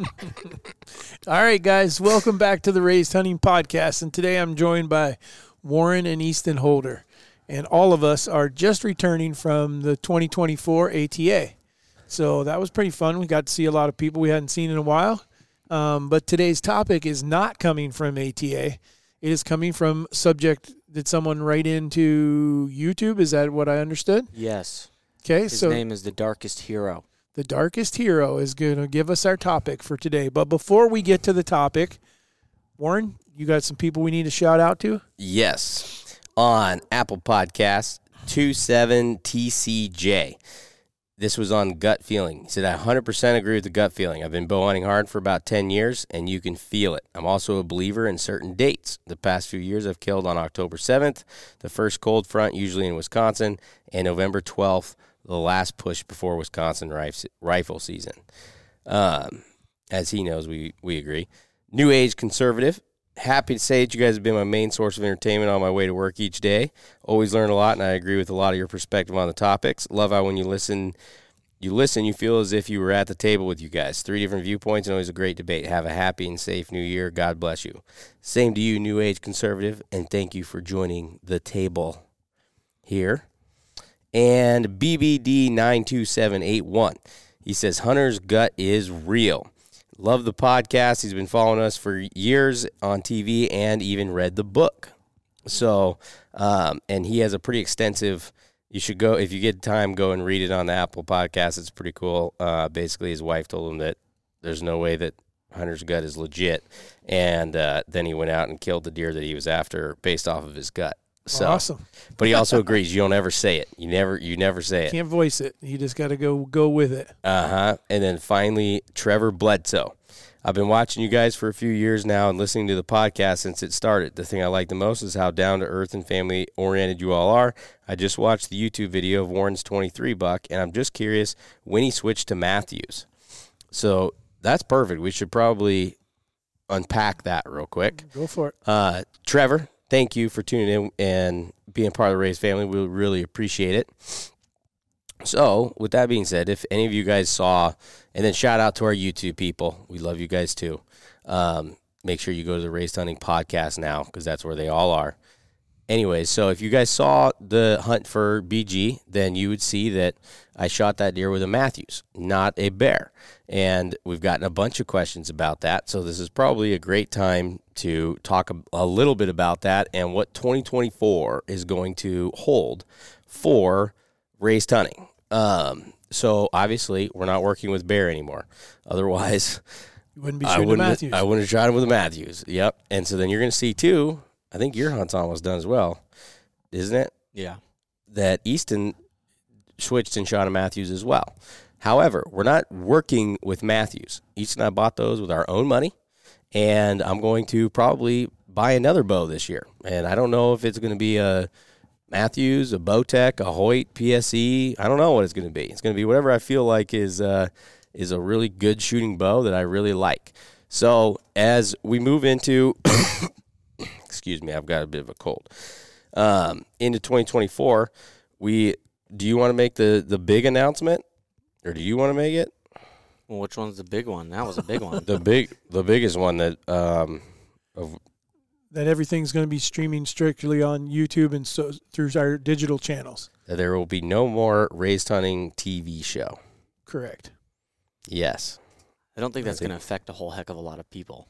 All right, guys, welcome back to the Raised Hunting Podcast. And today I'm joined by Warren and Easton Holder. And all of us are just returning from the 2024 ATA. So that was pretty fun. We got to see a lot of people we hadn't seen in a while. Um, but today's topic is not coming from ATA. It is coming from subject. Did someone write into YouTube? Is that what I understood? Yes. Okay, His so name is the Darkest Hero. The darkest hero is going to give us our topic for today. But before we get to the topic, Warren, you got some people we need to shout out to? Yes, on Apple Podcasts, 27TCJ. This was on gut feeling. He said, I 100% agree with the gut feeling. I've been bow hunting hard for about 10 years, and you can feel it. I'm also a believer in certain dates. The past few years, I've killed on October 7th, the first cold front, usually in Wisconsin, and November 12th, the last push before Wisconsin rifle season. Um, as he knows, we, we agree. New age conservative. Happy to say that you guys have been my main source of entertainment on my way to work each day. Always learn a lot, and I agree with a lot of your perspective on the topics. Love how when you listen, you listen, you feel as if you were at the table with you guys. Three different viewpoints and always a great debate. Have a happy and safe new year. God bless you. Same to you, New Age Conservative, and thank you for joining the table here. And BBD92781. He says, Hunter's gut is real. Love the podcast. He's been following us for years on TV and even read the book. So, um, and he has a pretty extensive. You should go if you get time, go and read it on the Apple Podcast. It's pretty cool. Uh, basically, his wife told him that there's no way that Hunter's gut is legit, and uh, then he went out and killed the deer that he was after based off of his gut. So, Awesome. but he also agrees you don't ever say it. You never, you never say it. Can't voice it. You just got to go go with it. Uh huh. And then finally, Trevor Bledsoe. I've been watching you guys for a few years now and listening to the podcast since it started. The thing I like the most is how down to earth and family oriented you all are. I just watched the YouTube video of Warren's 23 buck, and I'm just curious when he switched to Mathews. So that's perfect. We should probably unpack that real quick. Go for it. Uh, Trevor, thank you for tuning in and being part of the Rays family. We really appreciate it. So, with that being said, if any of you guys saw, and then shout out to our YouTube people, we love you guys too. Um, make sure you go to the Raised Hunting podcast now because that's where they all are. Anyways, so if you guys saw the hunt for BG, then you would see that I shot that deer with a Mathews, not a bear. And we've gotten a bunch of questions about that. So this is probably a great time to talk a, a little bit about that and what 2024 is going to hold for raised hunting. Um, so obviously, we're not working with bear anymore. Otherwise, You wouldn't be I shooting wouldn't. Mathews. I wouldn't have shot him with Mathews. Yep. And so then you're going to see too. I think your hunt's almost done as well, isn't it? Yeah. That Easton switched and shot a Mathews as well. However, we're not working with Mathews. Each and I bought those with our own money, and I'm going to probably buy another bow this year. And I don't know if it's going to be a Mathews, a Bowtech, a Hoyt, PSE. I don't know what it's going to be. It's going to be whatever I feel like is uh, is a really good shooting bow that I really like. So as we move into, excuse me, I've got a bit of a cold. Um, into 2024, we do you want to make the the big announcement, or do you want to make it Well, which one's the big one? That was a big one. the big the biggest one that um of that everything's going to be streaming strictly on YouTube and so through our digital channels. that there will be no more raised hunting TV show. Correct. Yes. I don't think that's going to affect a whole heck of a lot of people.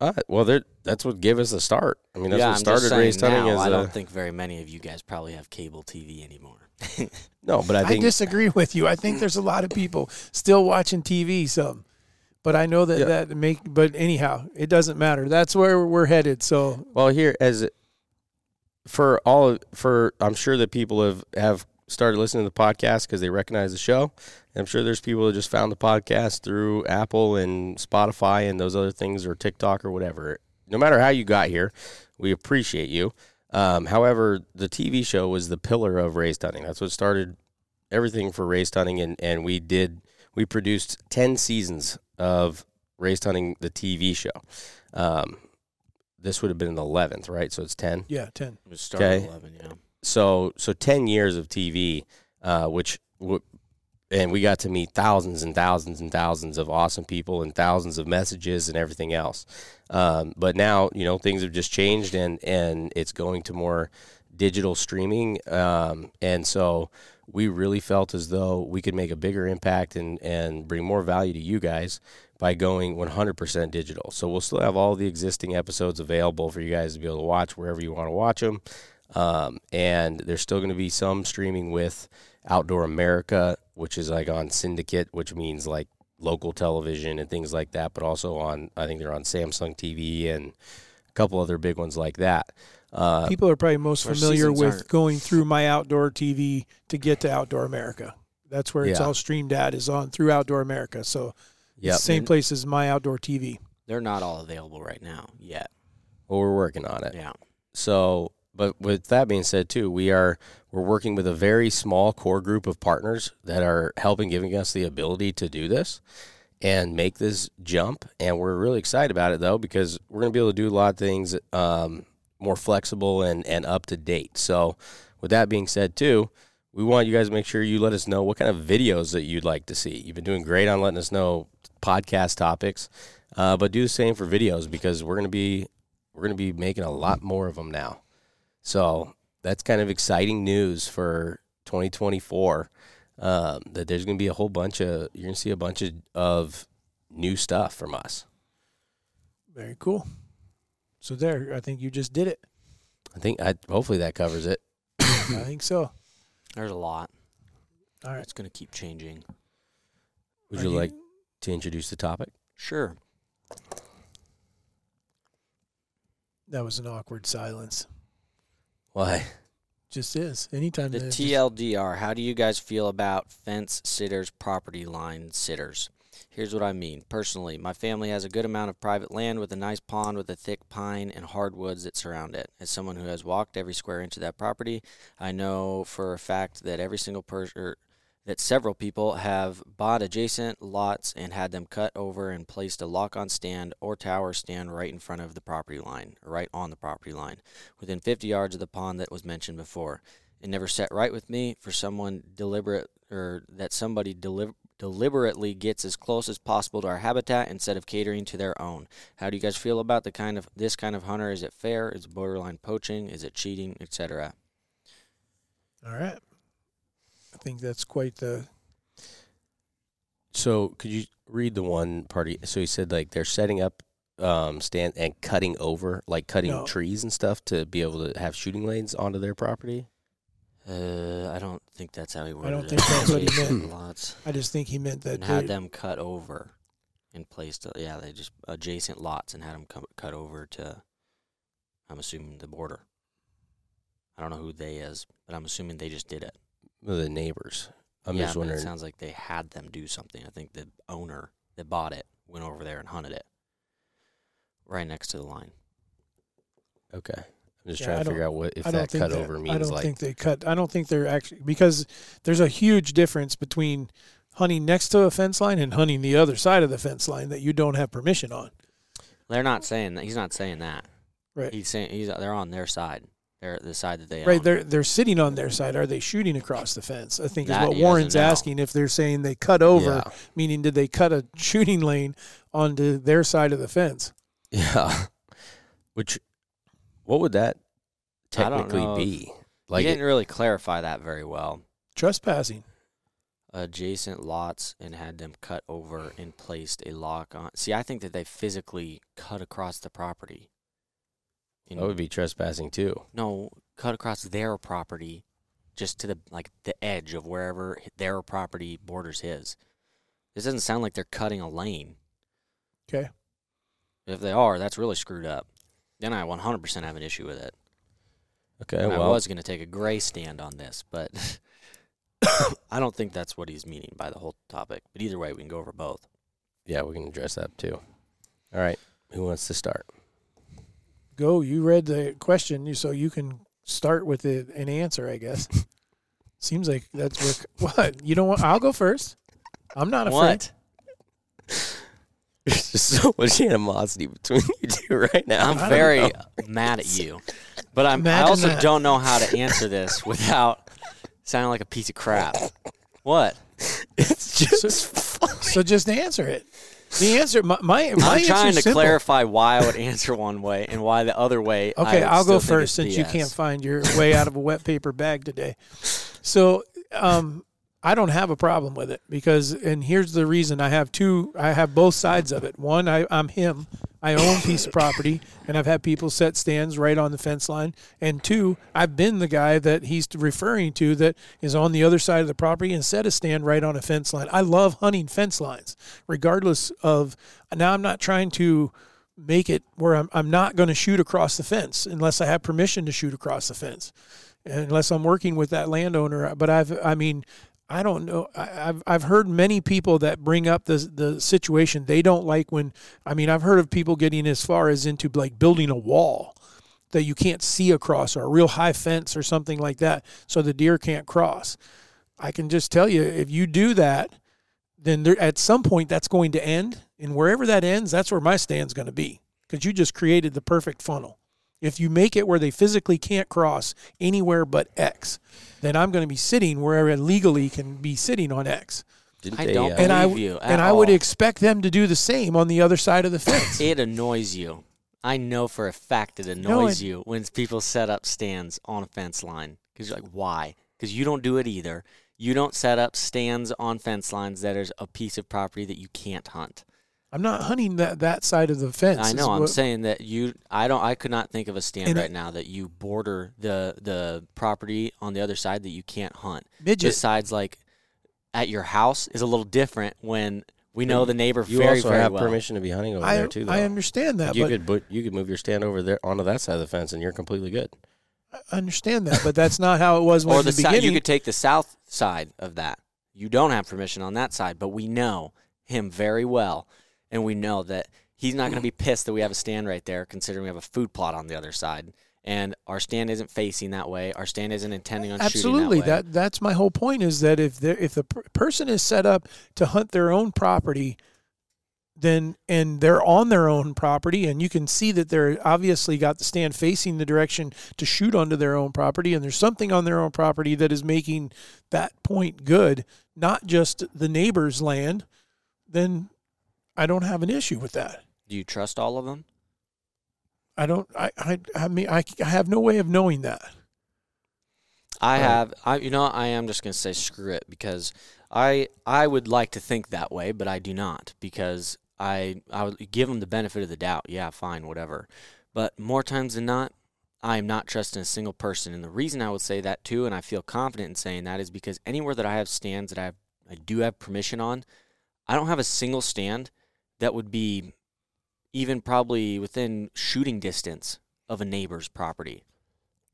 Uh, well, that's what gave us the start. I mean, that's yeah, what I'm started raised hunting now, as I a, don't think very many of you guys probably have cable TV anymore. no, but I I, disagree with you. I think there's a lot of people still watching TV. Some, but I know that Yeah. that make. But anyhow, it doesn't matter. That's where we're headed. So Well, here as for all of, for I'm sure that people have have started listening to the podcast because they recognize the show. And I'm sure there's people that just found the podcast through Apple and Spotify and those other things or TikTok or whatever. No matter how you got here, we appreciate you. Um, however, the TV show was the pillar of Raised Hunting. That's what started everything for Raised Hunting, and and we did we produced ten seasons of Raised Hunting, the TV show. Um, this would have been the eleventh, right? So it's ten. yeah, ten. It was started Okay. 11, yeah. So so ten years of TV, uh, which w- and we got to meet thousands and thousands and thousands of awesome people and thousands of messages and everything else. Um, but now, you know, things have just changed and, and it's going to more digital streaming. Um, and so we really felt as though we could make a bigger impact and, and bring more value to you guys by going 100% digital. So we'll still have all the existing episodes available for you guys to be able to watch wherever you want to watch them. Um, and there's still going to be some streaming with Outdoor America, which is like on Syndicate, which means like local television and things like that, but also on, I think they're on Samsung TV and a couple other big ones like that. Uh, People are probably most familiar with aren't- going through my outdoor TV to get to Outdoor America. That's where it's Yeah. all streamed at is on through Outdoor America. So it's Yep. same And- place as my outdoor TV. They're not all available right now yet. well, we're working on it. Yeah. So, but with that being said, too, we are we're working with a very small core group of partners that are helping giving us the ability to do this and make this jump. And we're really excited about it though because we're going to be able to do a lot of things um, more flexible and and up to date. So, with that being said, too. We want you guys to make sure you let us know what kind of videos that you'd like to see. You've been doing great on letting us know podcast topics, uh, but do the same for videos because we're going to be we're going to be making a lot more of them now. So that's kind of exciting news for 2024. Um, that there's going to be a whole bunch of you're going to see a bunch of, of new stuff from us. Very cool. So there, I think you just did it. I think I hopefully that covers it. I think so. There's a lot. All right. It's going to keep changing. Would Are you like to introduce the topic? Sure. That was an awkward silence. Why? Just is. Anytime The that it's TLDR, how do you guys feel about fence sitters, property line sitters? Here's what I mean. Personally, my family has a good amount of private land with a nice pond with a thick pine and hardwoods that surround it. As someone who has walked every square inch of that property, I know for a fact that every single person er, that several people have bought adjacent lots and had them cut over and placed a lock-on stand or tower stand right in front of the property line, right on the property line, within 50 yards of the pond that was mentioned before. It never set right with me for someone deliberate or that somebody deliberately gets as close as possible to our habitat instead of catering to their own. How do you guys feel about the kind of this kind of hunter? Is it fair? Is it borderline poaching? Is it cheating, etc.? All right. I think that's quite the. So could you read the one party? So he said like they're setting up um stand and cutting over like cutting No. trees and stuff to be able to have shooting lanes onto their property. Uh, I don't think that's how he worded don't it. think that's what he meant. Lots I just think he meant that. and had them cut over and placed. uh, Yeah, they just adjacent lots and had them come, cut over to. I'm assuming the border. I don't know who they is, but I'm assuming they just did it. The neighbors. I'm yeah, just but wondering. It sounds like they had them do something. I think the owner that bought it went over there and hunted it right next to the line. Okay. I'm just Yeah, trying I to figure out what if I that think cut that- over I means don't like think they cut. I don't think they're actually because there's a huge difference between hunting next to a fence line and hunting the other side of the fence line that you don't have permission on. They're not saying that. He's not saying that. Right. He's saying he's they're on their side. They're the side that they Right, own. they're they're sitting on their side. Are they shooting across the fence? I think That is what Warren's asking. If they're saying they cut over, Yeah. meaning did they cut a shooting lane onto their side of the fence? Yeah. Which what would that technically be? Like he didn't really clarify that very well. Trespassing. Adjacent lots and had them cut over and placed a lock on. See, I think that they physically cut across the property. In- that would be trespassing too. no, cut across their property, just to the like the edge of wherever their property borders his. This doesn't sound like they're cutting a lane. Okay. If they are, that's really screwed up. Then I 100% have an issue with it. Okay, And I was going to take a gray stand on this, but I don't think that's what he's meaning by the whole topic. But either way, we can go over both. yeah, we can address that too. All right. Who wants to start? Go. You read the question, you- so you can start with it, an answer. I guess. Seems like that's where, what you don't want. I'll go first. I'm not afraid. What? There's just so much animosity between you two right now. I'm very know. mad at you. But I'm, I also that. don't know how to answer this without sounding like a piece of crap. What? It's just so, so just answer it. The answer, my my, my I'm trying to simple. clarify why I would answer one way and why the other way. Okay, I'll go first since you can't find your way out of a wet paper bag today. So, um, I don't have a problem with it because, and here's the reason: I have two. I have both sides of it. One, I, I'm him. I own piece of property, and I've had people set stands right on the fence line. And two, I've been the guy that he's referring to that is on the other side of the property and set a stand right on a fence line. I love hunting fence lines, regardless of. Now, I'm not trying to make it where I'm, I'm not going to shoot across the fence unless I have permission to shoot across the fence, unless I'm working with that landowner. But I've, I mean, I don't know. I, I've I've heard many people that bring up the the situation they don't like when. I mean, I've heard of people getting as far as into like building a wall that you can't see across or a real high fence or something like that, so the deer can't cross. I can just tell you, if you do that, then there, at some point that's going to end, and wherever that ends, that's where my stand's going to be because you just created the perfect funnel. If you make it where they physically can't cross anywhere but X, then I'm going to be sitting where I legally can be sitting on X. Didn't I they, don't uh, And I believe you at and I would expect them to do the same on the other side of the fence. It annoys you. I know for a fact it No, annoys it- you when people set up stands on a fence line. Because you're like, why? Because you don't do it either. You don't set up stands on fence lines that is a piece of property that you can't hunt. I'm not hunting that that side of the fence. I is know. I'm what- saying that you. I don't. I could not think of a stand And I- right now that you border the the property on the other side that you can't hunt. midget. Besides, like at your house is a little different when we know the neighbor you very also very have well. permission to be hunting over I there too. Though. I understand that, you but could put you could move your stand over there onto that side of the fence, and you're completely good. I understand that, but that's not how it was when or the the sou- beginning. you could take the south side of that. You don't have permission on that side, but we know him very well, and we know that he's not going to be pissed that we have a stand right there, considering we have a food plot on the other side, and our stand isn't facing that way. Our stand isn't intending on Absolutely, shooting that way. that that's my whole point. Is that if there if the per- person is set up to hunt their own property, then and they're on their own property, and you can see that they're obviously got the stand facing the direction to shoot onto their own property, and there's something on their own property that is making that point good, not just the neighbor's land. Then I don't have an issue with that. Do you trust all of them? I don't. I. I. I mean, I, I have no way of knowing that. I Right. have. I you know I am just going to say screw it because I I would like to think that way, but I do not because I I would give them the benefit of the doubt. Yeah, fine, whatever. But more times than not, I am not trusting a single person, and the reason I would say that too, and I feel confident in saying that, is because anywhere that I have stands that I have, I do have permission on, I don't have a single stand that would be even probably within shooting distance of a neighbor's property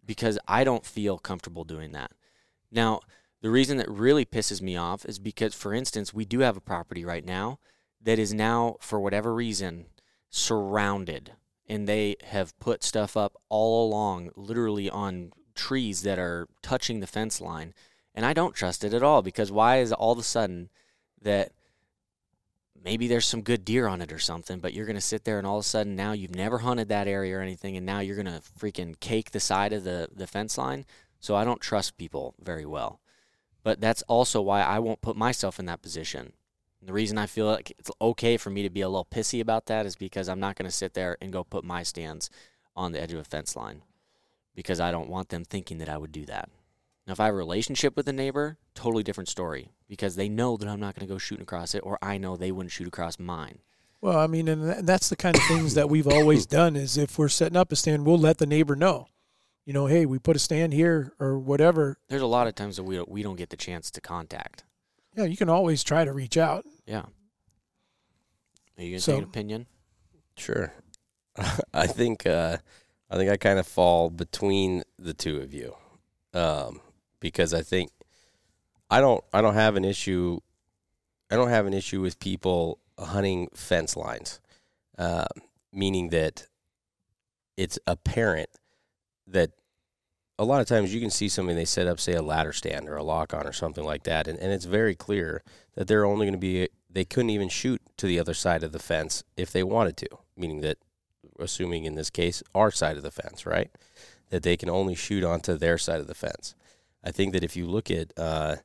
because I don't feel comfortable doing that. Now, the reason that really pisses me off is because, for instance, we do have a property right now that is now, for whatever reason, surrounded. And they have put stuff up all along, literally on trees that are touching the fence line. And I don't trust it at all because why is all of a sudden that maybe there's some good deer on it or something, but you're going to sit there and all of a sudden now you've never hunted that area or anything, and now you're going to freaking cake the side of the, the fence line. So I don't trust people very well. But that's also why I won't put myself in that position. The reason I feel like it's okay for me to be a little pissy about that is because I'm not going to sit there and go put my stands on the edge of a fence line because I don't want them thinking that I would do that. Now, if I have a relationship with a neighbor, totally different story because they know that I'm not going to go shooting across it, or I know they wouldn't shoot across mine. Well, I mean, and that's the kind of things that we've always done. Is if we're setting up a stand, we'll let the neighbor know. You know, hey, we put a stand here or whatever. There's a lot of times that we don't, we don't get the chance to contact. Yeah, you can always try to reach out. Yeah. Are you going to So- take an opinion? Sure. I think uh, I think I kind of fall between the two of you, um, because I think I don't I don't have an issue. I don't have an issue with people hunting fence lines, uh, meaning that it's apparent that a lot of times you can see somebody they set up say a ladder stand or a lock on or something like that, and, and it's very clear that they're only going to be they couldn't even shoot to the other side of the fence if they wanted to, meaning that, assuming in this case, our side of the fence, right? That they can only shoot onto their side of the fence. I think that if you look at, uh,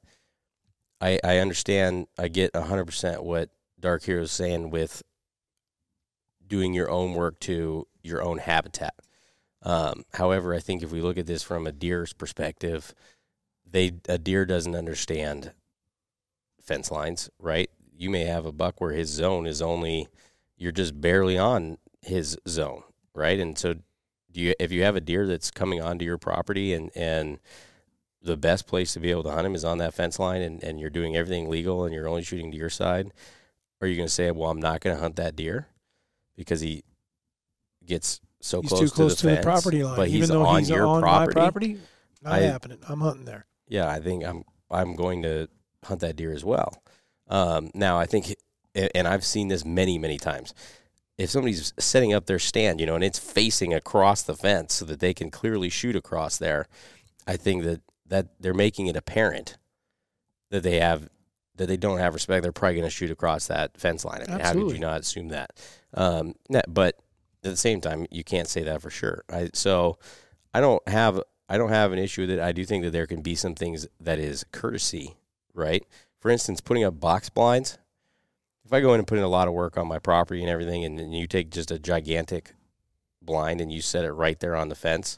I, I understand. I get hundred percent what Dark Hero is saying with doing your own work to your own habitat. Um, however, I think if we look at this from a deer's perspective, they a deer doesn't understand fence lines, right? You may have a buck where his zone is only you're just barely on his zone, right? And so, do you if you have a deer that's coming onto your property and and the best place to be able to hunt him is on that fence line and, and you're doing everything legal and you're only shooting to your side, are you going to say, well, I'm not going to hunt that deer because he gets so he's close, too close to to the, the, property line, but even he's though on he's your on property? my property. Not I- happening. I'm hunting there. Yeah, I think I'm I'm going to hunt that deer as well. Um, now, I think, and I've seen this many many times. If somebody's setting up their stand, you know, and it's facing across the fence so that they can clearly shoot across there, I think that that they're making it apparent that they have that they don't have respect. They're probably going to shoot across that fence line. I mean, how could Absolutely. you not assume that? Um, but at the same time, you can't say that for sure. I, so I don't have I don't have an issue with it. I do think that there can be some things that is courtesy, right? For instance, putting up box blinds. If I go in and put in a lot of work on my property and everything, and, then you take just a gigantic blind and you set it right there on the fence,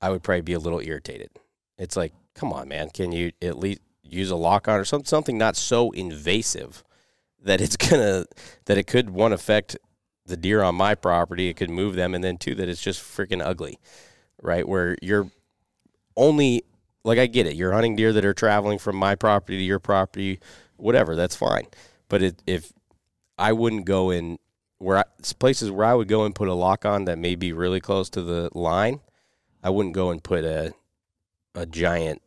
I would probably be a little irritated. It's like, come on, man, can you at least use a lock on or some, something not so invasive that it's gonna that it could one affect the deer on my property, it could move them, and then two that it's just freaking ugly, right? Where you're only like I get it, you're hunting deer that are traveling from my property to your property, whatever, that's fine. But it, if I wouldn't go in where I, places where I would go and put a lock on that may be really close to the line, I wouldn't go and put a a giant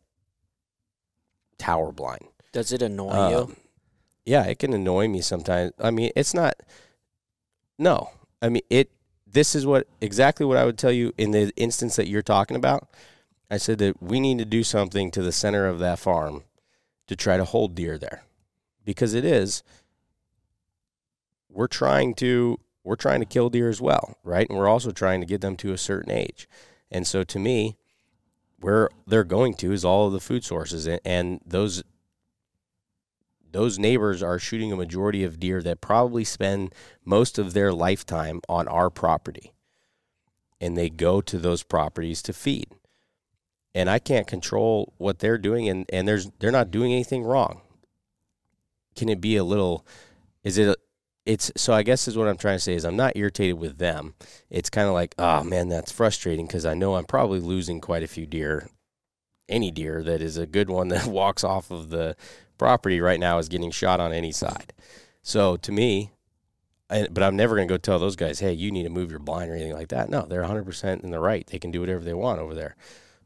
tower blind. Does it annoy you? Um, yeah, it can annoy me sometimes. I mean, it's not. No, I mean it. This is what exactly what I would tell you in the instance that you're talking about. I said that we need to do something to the center of that farm to try to hold deer there, because it is. We're trying to we're trying to kill deer as well, right? And we're also trying to get them to a certain age, and so to me, where they're going to is all of the food sources, and, those those neighbors are shooting a majority of deer that probably spend most of their lifetime on our property. And they go to those properties to feed. And I can't control what they're doing and, and there's they're not doing anything wrong. Can it be a little is it it's so I guess is what I'm trying to say is I'm not irritated with them. It's kind of like, oh man, that's frustrating because I know I'm probably losing quite a few deer. Any deer that is a good one that walks off of the property right now is getting shot on any side. So to me, I, but I'm never going to go tell those guys, hey, you need to move your blind or anything like that. No, they're 100% in the right. They can do whatever they want over there.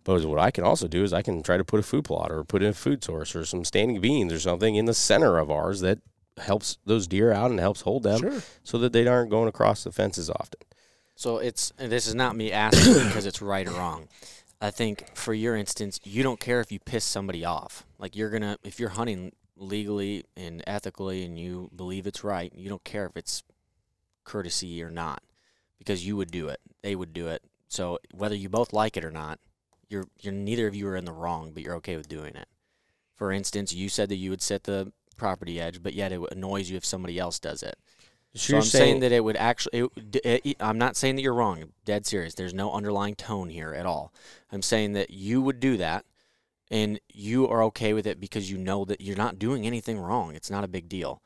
But what I can also do is I can try to put a food plot or put in a food source or some standing beans or something in the center of ours that helps those deer out and helps hold them Sure. so that they aren't going across the fences often. So it's and this is not me asking because it's right or wrong. I think for your instance, you don't care if you piss somebody off. Like you're gonna if you're hunting legally and ethically and you believe it's right, you don't care if it's courtesy or not. Because you would do it. They would do it. So whether you both like it or not, you're you're neither of you are in the wrong, but you're okay with doing it. For instance, you said that you would set the property edge, but yet it annoys you if somebody else does it. So, I'm saying, that it would actually. It, it, I'm not saying that you're wrong. I'm dead serious. There's no underlying tone here at all. I'm saying that you would do that, and you are okay with it because you know that you're not doing anything wrong. It's not a big deal.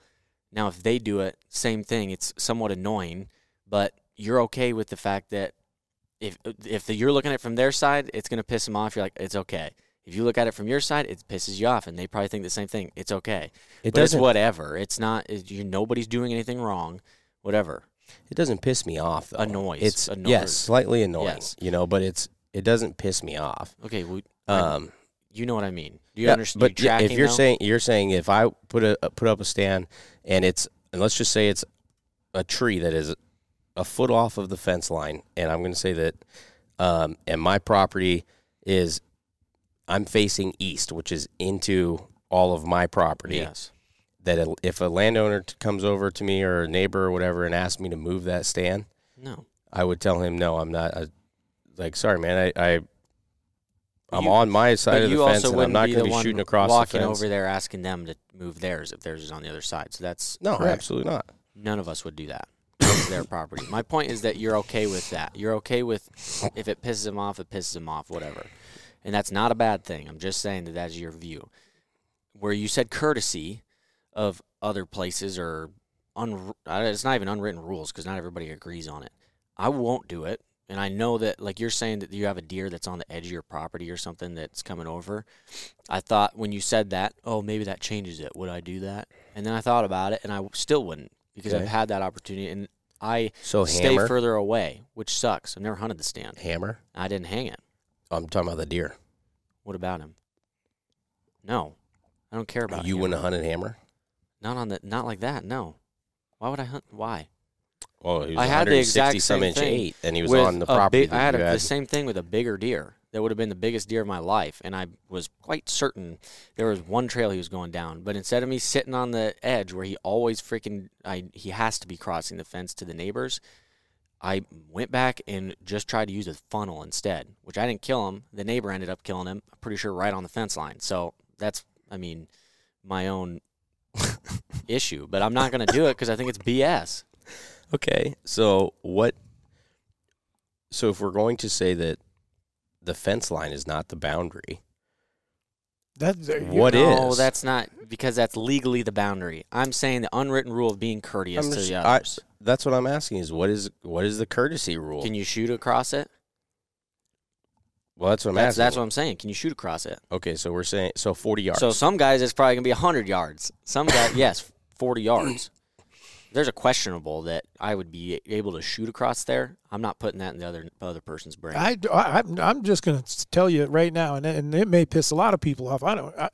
Now, if they do it, same thing. It's somewhat annoying, but you're okay with the fact that if if you're looking at it from their side, it's gonna piss them off. You're like, it's okay. If you look at it from your side, it pisses you off, and they probably think the same thing. It's okay. it but doesn't whatever. It's not. It, you, nobody's doing anything wrong. Whatever. It doesn't piss me off though. Annoys. It's Annoys. yes, slightly annoying. Yes. You know, but it's it doesn't piss me off. Okay. Well, I- Um, you know what I mean. Do you yeah, understand? But you if you're saying you're saying if I put a put up a stand and it's and let's just say it's a tree that is a foot off of the fence line, and I'm going to say that, um, and my property is I'm facing east, which is into all of my property. yes, That if a landowner comes over to me or a neighbor or whatever and asks me to move that stand, no, I would tell him no, I'm not. I, like, sorry, man, I, I I'm You- on my side of the fence, and I'm not be going to be one shooting across walking the fence. over there asking them to move theirs if theirs is on the other side. So that's No, Correct. absolutely not. none of us would do that. It's their property. My point is that you're okay with that. You're okay with if it pisses him off, it pisses him off, whatever. And that's not a bad thing. I'm just saying that that's your view. Where you said courtesy of other places or un- it's not even unwritten rules because not everybody agrees on it. I won't do it. And I know that, like you're saying, that you have a deer that's on the edge of your property or something that's coming over. I thought when you said that, oh, maybe that changes it. Would I do that? And then I thought about it, and I still wouldn't because Okay. I've had that opportunity, and I So stay hammer, further away, which sucks. I've never hunted the stand. hammer. I didn't hang it. I'm talking about the deer. What about him? No, I don't care about him. You wouldn't have hunted hammer. Not on the, not like that. No. Why would I hunt? Why? Oh, he was I had the 160 exact some same inch thing eight, and he was With on the property. big- I had, a, the same thing with a bigger deer. That would have been the biggest deer of my life, and I was quite certain there was one trail he was going down. But instead of me sitting on the edge where he always freaking, I he has to be crossing the fence to the neighbors. I went back and just tried to use a funnel instead, which I didn't kill him. The neighbor ended up killing him. I'm pretty sure right on the fence line. So that's, I mean, my own issue. But I'm not going to do it because I think it's BS. Okay, so what? So if we're going to say that the fence line is not the boundary, That's What no, is? that's not because that's legally the boundary. I'm saying the unwritten rule of being courteous I'm to just- the I- others. That's what I'm asking: is what is what is the courtesy rule? Can you shoot across it? well, that's what I'm That's, asking. that's what I'm saying. Can you shoot across it? okay, so we're saying so 40 yards. So some guys it's probably gonna be hundred yards. Some guys, yes, forty yards. There's a questionable that I would be able to shoot across there. I'm not putting that in the other other person's brain. I, I, I'm- I'm just going to tell you right now, and, and it may piss a lot of people off. I don't. I,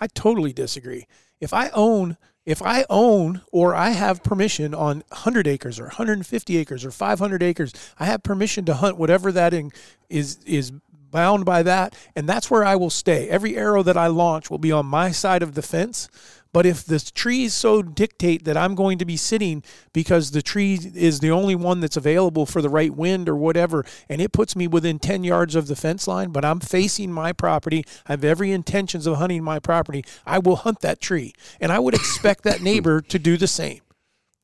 I totally disagree. If I own, if I own, or I have permission on 100 acres or 150 acres or 500 acres, I have permission to hunt whatever that in, is is bound by that, and that's where I will stay. Every arrow that I launch will be on my side of the fence. But if the trees so dictate that I'm going to be sitting because the tree is the only one that's available for the right wind or whatever, and it puts me within 10 yards of the fence line, but I'm facing my property, I have every intentions of hunting my property, I will hunt that tree. And I would expect that neighbor to do the same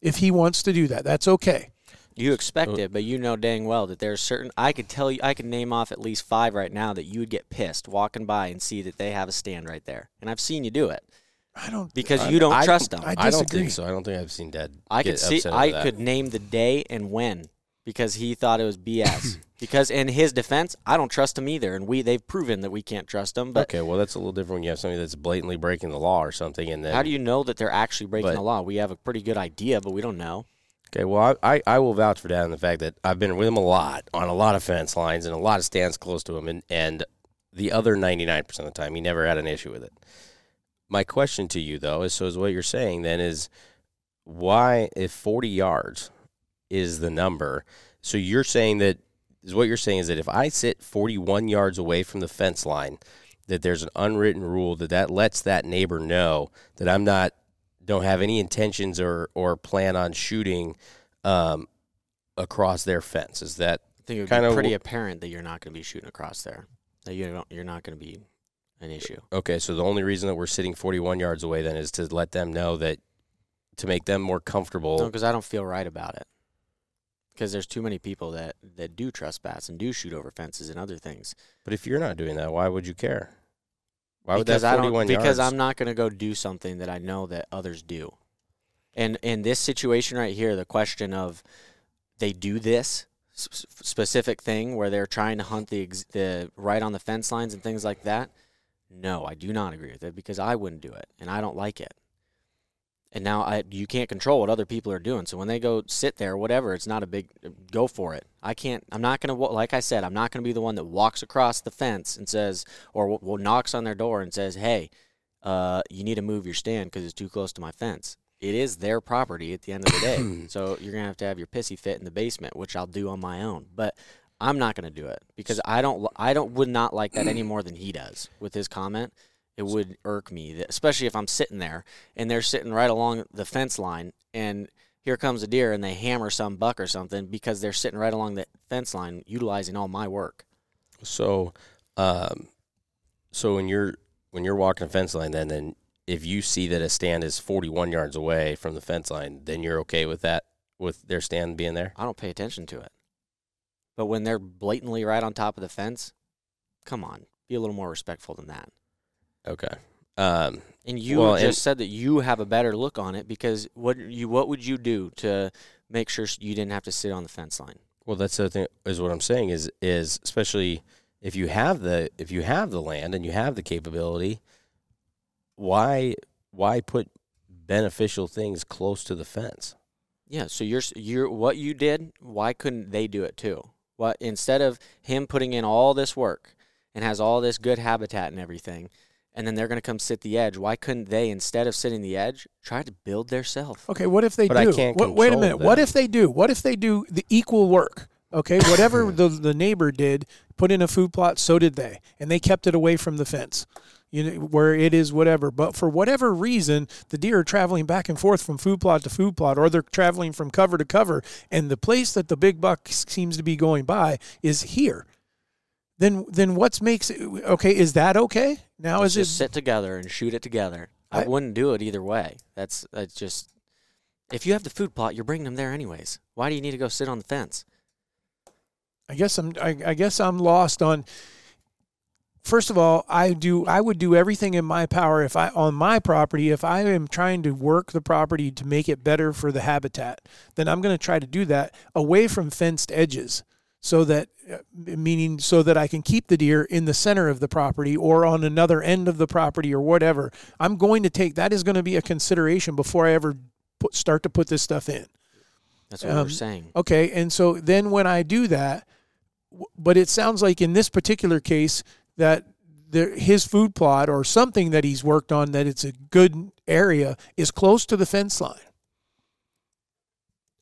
if he wants to do that. That's okay. You expect oh. it, but you know dang well that there's certain. I could tell you, I could name off at least five right now that you would get pissed walking by and see that they have a stand right there, and I've seen you do it I don't because I- you don't I- trust them. I I don't think so. I don't think I've seen Dad. I get could see. upset I that. could name the day and when because he thought it was BS. because in his defense, I don't trust him either, and we they've proven that we can't trust him. But okay, well, that's a little different when you have somebody that's blatantly breaking the law or something, and then how do you know that they're actually breaking But- the law? We have a pretty good idea, but we don't know. Okay, well, I, I, I will vouch for Dad in the fact that I've been with him a lot on a lot of fence lines and a lot of stands close to him, and, and the other 99% of the time, he never had an issue with it. My question to you, though, is so is what you're saying then is why, if 40 yards is the number, so you're saying that, is what you're saying is that if I sit 41 yards away from the fence line, that there's an unwritten rule that that lets that neighbor know that I'm not don't have any intentions or or plan on shooting um, across their fence. Is that I think it would Kinda be pretty w- apparent that you're not going to be shooting across there. That you don't, you're not going to be an issue. okay? So the only reason that we're sitting 41 yards away then is to let them know that to make them more comfortable. No, because I don't feel right about it. Because there's too many people that, that do trespass and do shoot over fences and other things. But if you're not doing that, why would you care? Why would because that I don't 41 because yards? I'm not going to go do something that I know that others do. And in this situation right here, the question of they do this specific thing where they're trying to hunt the the right on the fence lines and things like that. No, I do not agree with it because I wouldn't do it and I don't like it. And now I you can't control what other people are doing. So when they go sit there, whatever, it's not a big go for it. I can't. I'm not gonna. Like I said, I'm not gonna be the one that walks across the fence and says, or w- w- knocks on their door and says, "Hey, uh, you need to move your stand because it's too close to my fence." It is their property at the end of the day. so you're gonna have to have your pissy fit in the basement, which I'll do on my own. But I'm not gonna do it because I don't. I don't would not like that any more than he does with his comment. It would irk me, that, especially if I'm sitting there and they're sitting right along the fence line, and here comes a deer and they hammer some buck or something because they're sitting right along the fence line, utilizing all my work. So, um, So when you're when you're walking a fence line, then then if you see that a stand is 41 yards away from the fence line, then you're okay with that with their stand being there. I don't pay attention to it. But when they're blatantly right on top of the fence, come on, be a little more respectful than that. Okay. Um, And you Well, just and- said that you have a better look on it because what you what would you do to make sure you didn't have to sit on the fence line? well, that's the thing. Is what I'm saying is is especially if you have the if you have the land and you have the capability, why why put beneficial things close to the fence? Yeah, so you're you're what you did. Why couldn't they do it too? What instead of him putting in all this work and has all this good habitat and everything, and then they're going to come sit the edge. Why couldn't they instead of sitting the edge try to build their self? Okay, what if they But I do? can't What- wait a control minute. What if they do? What if they do the equal work? Okay, whatever the the neighbor did, put in a food plot, so did they, and they kept it away from the fence. You know, where it is whatever. But for whatever reason, the deer are traveling back and forth from food plot to food plot, or they're traveling from cover to cover, and the place that the big buck seems to be going by is here. Then, then what's makes it okay? Is that okay? Now Let's is just it sit together and shoot it together. I, I- wouldn't do it either way. That's that's just if you have the food plot, you're bringing them there anyways. Why do you need to go sit on the fence? I guess I'm I, I guess I'm lost on first of all, I do I would do everything in my power if I on my property if I am trying to work the property to make it better for the habitat, then I'm going to try to do that away from fenced edges so that uh, meaning so that I can keep the deer in the center of the property or on another end of the property or whatever. I'm going to take that is going to be a consideration before I ever put, start to put this stuff in. That's what Um, we're saying. Okay, and so then when I do that, but it sounds like in this particular case that there, his food plot or something that he's worked on that it's a good area is close to the fence line.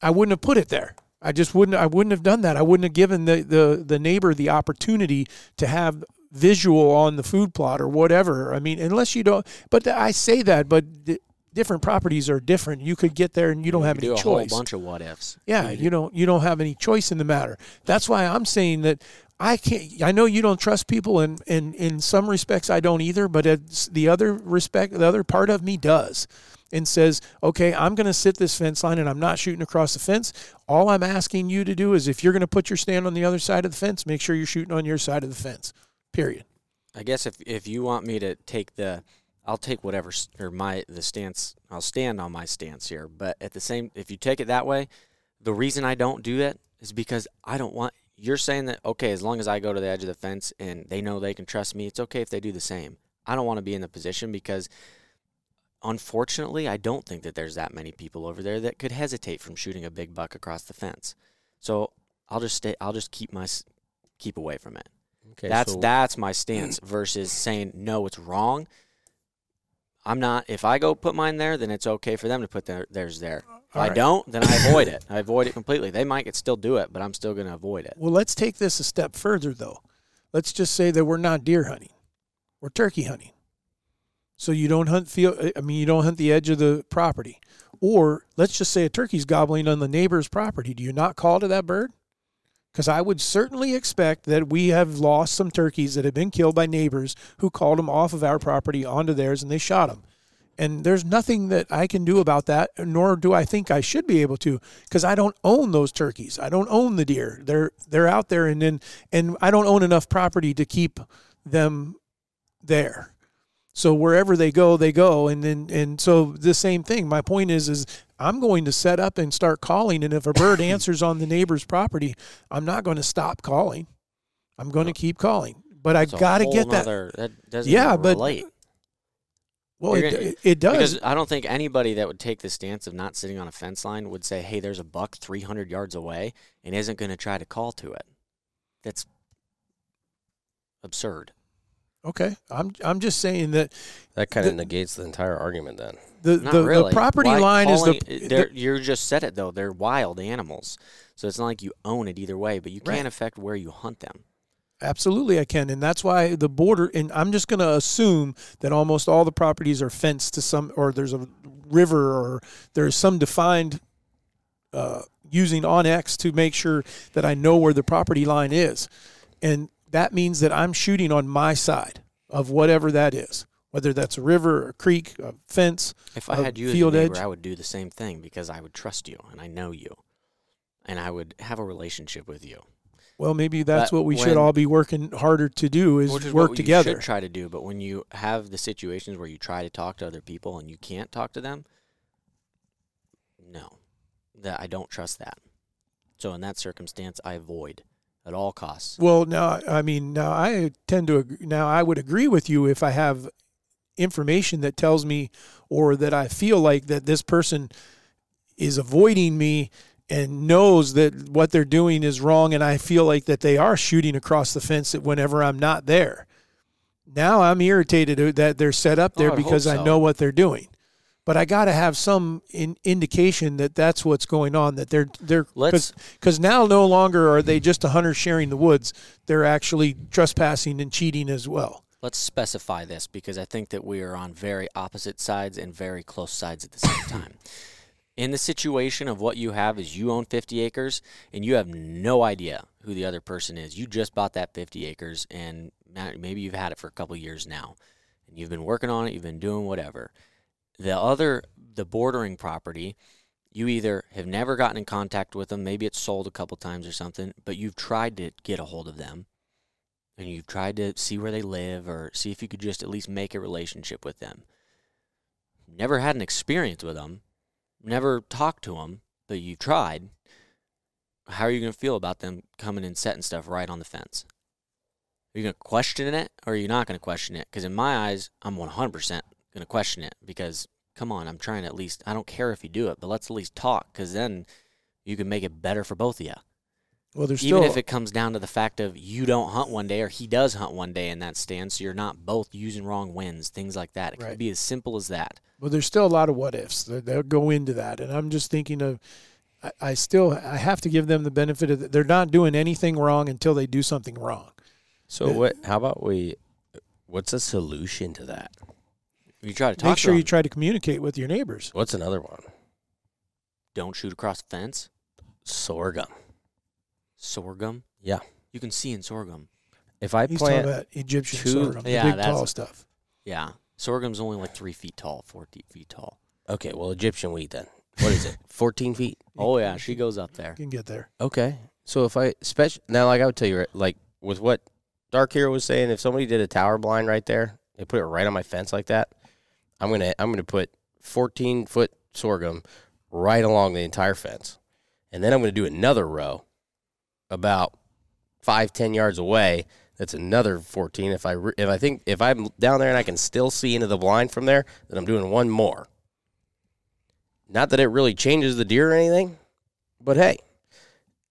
I wouldn't have put it there. I just wouldn't. I wouldn't have done that. I wouldn't have given the the the neighbor the opportunity to have visual on the food plot or whatever. I mean, unless you don't. But I say that, but. d- Different properties are different. You could get there and you don't We have any do a choice. whole bunch of what ifs. Yeah, you don't you don't have any choice in the matter. That's why I'm saying that I can't. I know you don't trust people, and and in some respects I don't either. But it's the other respect, the other part of me does, and says, okay, I'm going to sit this fence line, and I'm not shooting across the fence. All I'm asking you to do is, if you're going to put your stand on the other side of the fence, make sure you're shooting on your side of the fence. Period. I guess if if you want me to take the, I'll take whatever or my the stance. I'll stand on my stance here. But at the same, if you take it that way, the reason I don't do that is because I don't want. You're saying that okay, as long as I go to the edge of the fence and they know they can trust me, it's okay if they do the same. I don't want to be in the position because, unfortunately, I don't think that there's that many people over there that could hesitate from shooting a big buck across the fence. So I'll just stay. I'll just keep my keep away from it. Okay, that's so- that's my stance versus saying no, it's wrong. I'm not. If I go put mine there, then it's okay for them to put their, theirs there. If All I right. don't, then I avoid it. I avoid it completely. They might get still do it, but I'm still going to avoid it. Well, let's take this a step further, though. Let's just say that we're not deer hunting, we're turkey hunting. So you don't hunt field. Uh, I mean, you don't hunt the edge of the property, or let's just say a turkey's gobbling on the neighbor's property. Do you not call to that bird? Because I would certainly expect that we have lost some turkeys that have been killed by neighbors who called them off of our property onto theirs and they shot them. And there's nothing that I can do about that, nor do I think I should be able to, because I don't own those turkeys. I don't own the deer. They're they're out there, and then and I don't own enough property to keep them there. So wherever they go, they go, and then and so the same thing. My point is, is I'm going to set up and start calling, and if a bird answers on the neighbor's property, I'm not going to stop calling. I'm going to keep calling, but I got to get that. that doesn't Yeah, but relate. Well, it, gonna- it, it does. Because I don't think anybody that would take the stance of not sitting on a fence line would say, "Hey, there's a buck 300 yards away," and isn't going to try to call to it. That's absurd. Okay, I'm I'm just saying that that kind of negates the entire argument. Then the the, really. the property Why line is calling- the, they're- the you just said it though. They're wild animals, so it's not like you own it either way. But you Right. can't affect where you hunt them. Absolutely I can, and that's why the border. And I'm just going to assume that almost all the properties are fenced to some, or there's a river, or there's some defined uh, using OnX to make sure that I know where the property line is, and that means that I'm shooting on my side. of whatever that is, whether that's a river, a creek, a fence. If I a had you as a field neighbor, edge. I would do the same thing because I would trust you and I know you, and I would have a relationship with you. Well, maybe that's But what we should all be working harder to do is is work what together. You should try to do, but when you have the situations where you try to talk to other people and you can't talk to them, no, that I don't trust that. So in that circumstance, I avoid at all costs. Well, now I mean, now I tend to ag- now I would agree with you if I have information that tells me or that I feel like that this person is avoiding me and knows that what they're doing is wrong and I feel like that they are shooting across the fence whenever I'm not there. Now I'm irritated that they're set up Oh, there I'd hope because I know what they're doing. But I got to have some in, indication that that's what's going on. That they're they're because now no longer are they just a hunter sharing the woods; they're actually trespassing and cheating as well. let's specify this because I think that we are on very opposite sides and very close sides at the same time. In the situation of what you have is you own 50 acres and you have no idea who the other person is. You just bought that 50 acres and maybe you've had it for a couple years now and you've been working on it, you've been doing whatever. The other the bordering property, you either have never gotten in contact with them, maybe it's sold a couple times or something, but you've tried to get a hold of them and you've tried to see where they live or see if you could just at least make a relationship with them. Never had an experience with them, never talked to them, but you've tried. How are you going to feel about them coming and setting stuff right on the fence? Are you going to question it or are you not going to question it? Because in my eyes, I'm 100% going to question it because, come on, I'm trying to at least, I don't care if you do it, but let's at least talk because then you can make it better for both of you. Well, there's Even still if it comes down to the fact of you don't hunt one day or he does hunt one day in that stand, so you're not both using wrong winds, things like that. It Right. could be as simple as that. well, there's still a lot of what ifs that that go into that, and I'm just thinking of. I, I still I have to give them the benefit of that they're not doing anything wrong until they do something wrong. So Yeah. what? How about we? What's a solution to that? You try to talk Make sure to you try to communicate with your neighbors. What's another one? don't shoot across the fence. Sorghum. Sorghum. Yeah. You can see in sorghum. If I He's plant, talking about Egyptian two- sorghum, Yeah, the big that's- tall stuff. Yeah. Sorghum's only like three feet tall, four feet feet tall. okay, well, Egyptian wheat then. What is it? Fourteen feet. Oh yeah, she goes up there. You can get there. Okay. So if I special now, like I would tell you, like with what Dark Hero was saying, if somebody did a tower blind right there, they put it right on my fence like that. I'm gonna I'm gonna put 14 foot sorghum right along the entire fence, and then I'm gonna do another row about five ten yards away. That's another 14. If I if I think if I'm down there and I can still see into the blind from there, then I'm doing one more. Not that it really changes the deer or anything, but hey,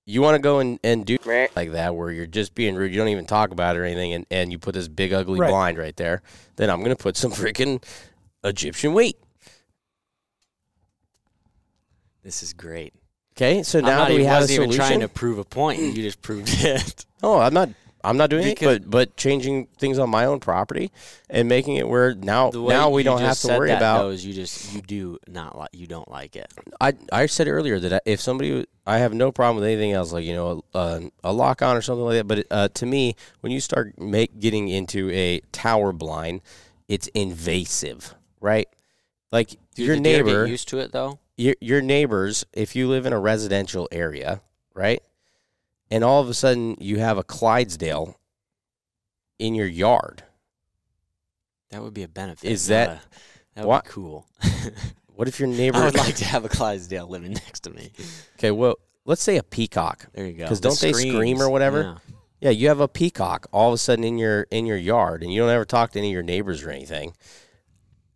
you want to go and, and do like that where you're just being rude, you don't even talk about it or anything, and, and you put this big ugly Right. blind right there, then I'm going to put some freaking Egyptian wheat. This is great. Okay, so now do we have a wasn't even solution? trying to prove a point. You just proved it. oh, I'm not. I'm not doing Because- it, but but changing things on my own property and making it where now now we don't have to worry that, about. though, is you just you do not like you don't like it. I I said earlier that if somebody, I have no problem with anything else, like you know, a, a lock on or something like that. But uh, to me, when you start make getting into a tower blind, it's invasive, right? Like Do your neighbor, used to it though. Your your neighbors, if you live in a residential area, right, and all of a sudden you have a Clydesdale in your yard, That would be a benefit. Is that- a- that would what- be cool? what if your neighbor? I would like to have a Clydesdale living next to me. okay, well, let's say a peacock. There you go. 'Cause The don't they scream or whatever? yeah. Yeah, you have a peacock all of a sudden in your in your yard, and you don't ever talk to any of your neighbors or anything.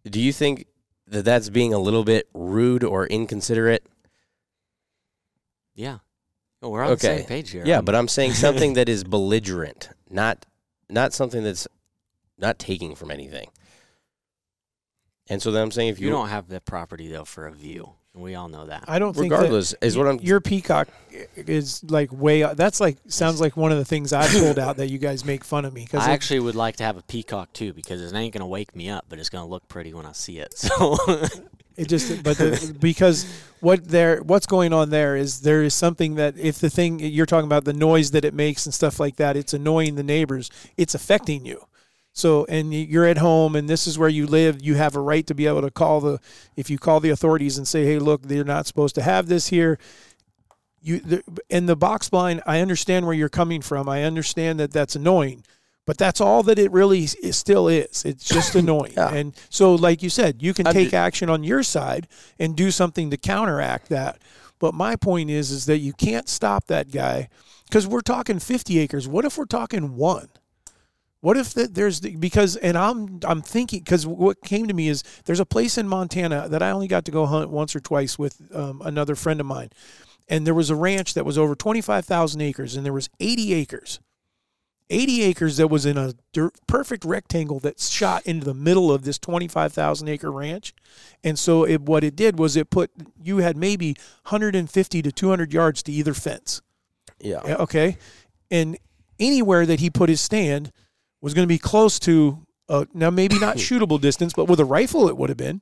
Do you think that that's being a little bit rude or inconsiderate? Yeah. Oh, we're on the same page here. Yeah, but um, I'm saying something that is belligerent, not not something that's not taking from anything. And so then I'm saying if you you, don't have the property though for a view, we all know that. I don't think that regardless, is what I'm. your peacock is like way. That's like sounds like one of the things I pulled out that you guys make fun of me because I actually would like to have a peacock too because it ain't gonna wake me up, but it's gonna look pretty when I see it. So it just but the, because what there what's going on there is there is something that if the thing you're talking about the noise that it makes and stuff like that, it's annoying the neighbors. It's affecting you. So, and you're at home, and this is where you live. You have a right to be able to call the, if you call the authorities and say, "Hey, look, they're not supposed to have this here." You the, and the box blind. I understand where you're coming from. I understand that that's annoying, but that's all that it really is, it still is. It's just annoying. Yeah. And so, like you said, you can take action on your side and do something to counteract that. But my point is, is that you can't stop that guy because we're talking 50 acres. What if we're talking one? What if that there's the, because and I'm I'm thinking because what came to me is there's a place in Montana that I only got to go hunt once or twice with um, another friend of mine, and there was a ranch that was over 25,000 acres and there was 80 acres. 80 acres that was in a dirt, perfect rectangle that shot into the middle of this 25,000 acre ranch. And so it, what it did was it put you had maybe 150 to 200 yards to either fence. Yeah, Okay. And anywhere that he put his stand was going to be close to uh, now maybe not shootable distance, but with a rifle it would have been.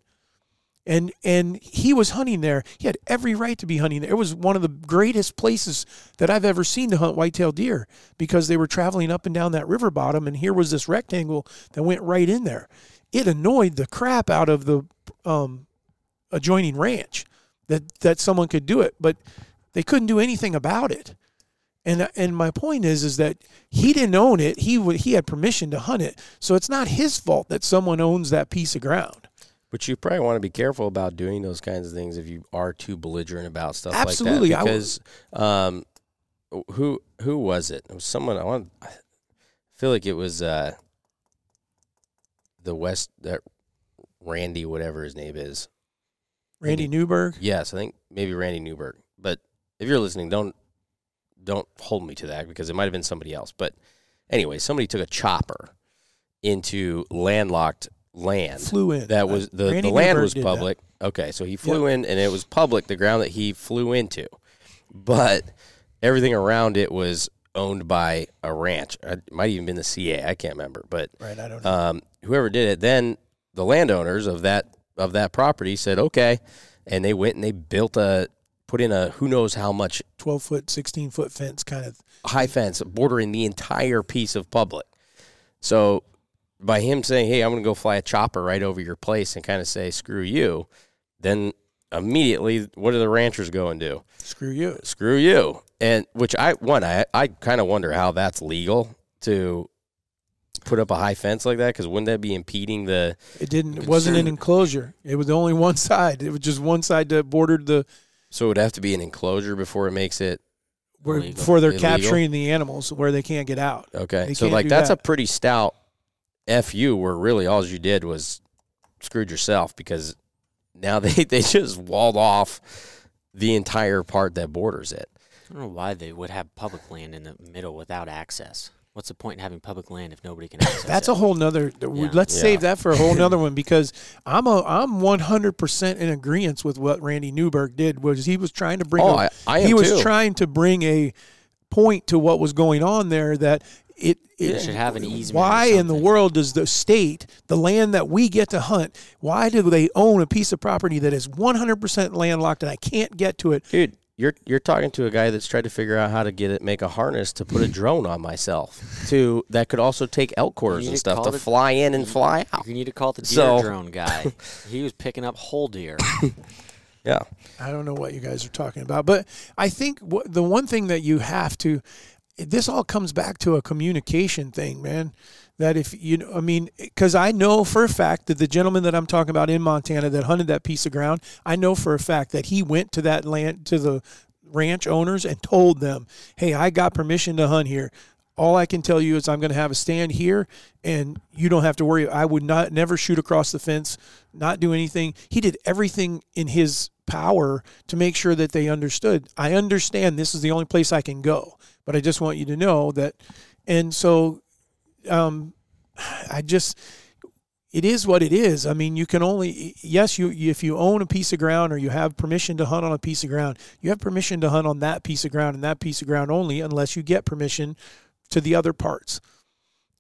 And and he was hunting there. He had every right to be hunting there. It was one of the greatest places that I've ever seen to hunt whitetail deer because they were traveling up and down that river bottom, and here was this rectangle that went right in there. It annoyed the crap out of the um, adjoining ranch that that someone could do it, but they couldn't do anything about it. And and my point is is that he didn't own it. He would he had permission to hunt it. So it's not his fault that someone owns that piece of ground. But you probably want to be careful about doing those kinds of things if you are too belligerent about stuff Absolutely, like that. Because um, who who was it? It was someone I want. I feel like it was uh, the West that Randy, whatever his name is. Randy Newberg. Yes, I think maybe Randy Newberg. But if you're listening, don't don't hold me to that because it might have been somebody else. But anyway, somebody took a chopper into landlocked land Flew in. that was the, Randy the land Newberg was did public. Okay, so he flew in and it was public, the ground that he flew into, but everything around it was owned by a ranch. It might even been the CA. I can't remember, but Right, I don't know. um, whoever did it, then the landowners of that of that property said okay, and they went and they built a put in a who knows how much 12 foot, 16 foot fence kind of. high fence bordering the entire piece of public. So by him saying, "Hey, I'm going to go fly a chopper right over your place and kind of say screw you," then immediately what do the ranchers go and do? Screw you. Screw you. And which I one I I kind of wonder how that's legal to put up a high fence like that because wouldn't that be impeding the It didn't. It wasn't an enclosure. It was only one side. It was just one side that bordered the so it would have to be an enclosure before it makes it where Illegal. before they're Illegal? capturing the animals where they can't get out. okay. They So like that's that. a pretty stout fu where really all you did was screwed yourself because now they they just walled off the entire part that borders it. I don't know why they would have public land in the middle without access. What's the point in having public land if nobody can access it? That's it? a whole nother. Yeah. Let's Yeah. save that for a whole nother one because I'm a I'm 100 percent in agreement with what Randy Newberg did. Was he was trying to bring Oh, a- I, I am he was too. trying to bring a point to what was going on there that it, They it should have an easement why in the world does the state the land that we get to hunt why do they own a piece of property that is 100% landlocked and I can't get to it Dude, you're you're talking to a guy that's tried to figure out how to get it, make a harness to put a drone on myself to that could also take elk quarters and need to stuff to the- fly in and fly out. You need to call the deer So- drone guy. he was picking up whole deer. Yeah, I don't know what you guys are talking about, but I think wh- the one thing that you have to, this all comes back to a communication thing, man. That if you, know, I mean, because I know for a fact that the gentleman that I'm talking about in Montana that hunted that piece of ground, I know for a fact that he went to that land to the ranch owners and told them, "Hey, I got permission to hunt here." All I can tell you is I'm going to have a stand here, and you don't have to worry. I would not never shoot across the fence, not do anything. He did everything in his power to make sure that they understood. I understand this is the only place I can go, but I just want you to know that. And so, um, I just it is what it is. I mean, you can only yes, you if you own a piece of ground or you have permission to hunt on a piece of ground, you have permission to hunt on that piece of ground and that piece of ground only, unless you get permission to the other parts.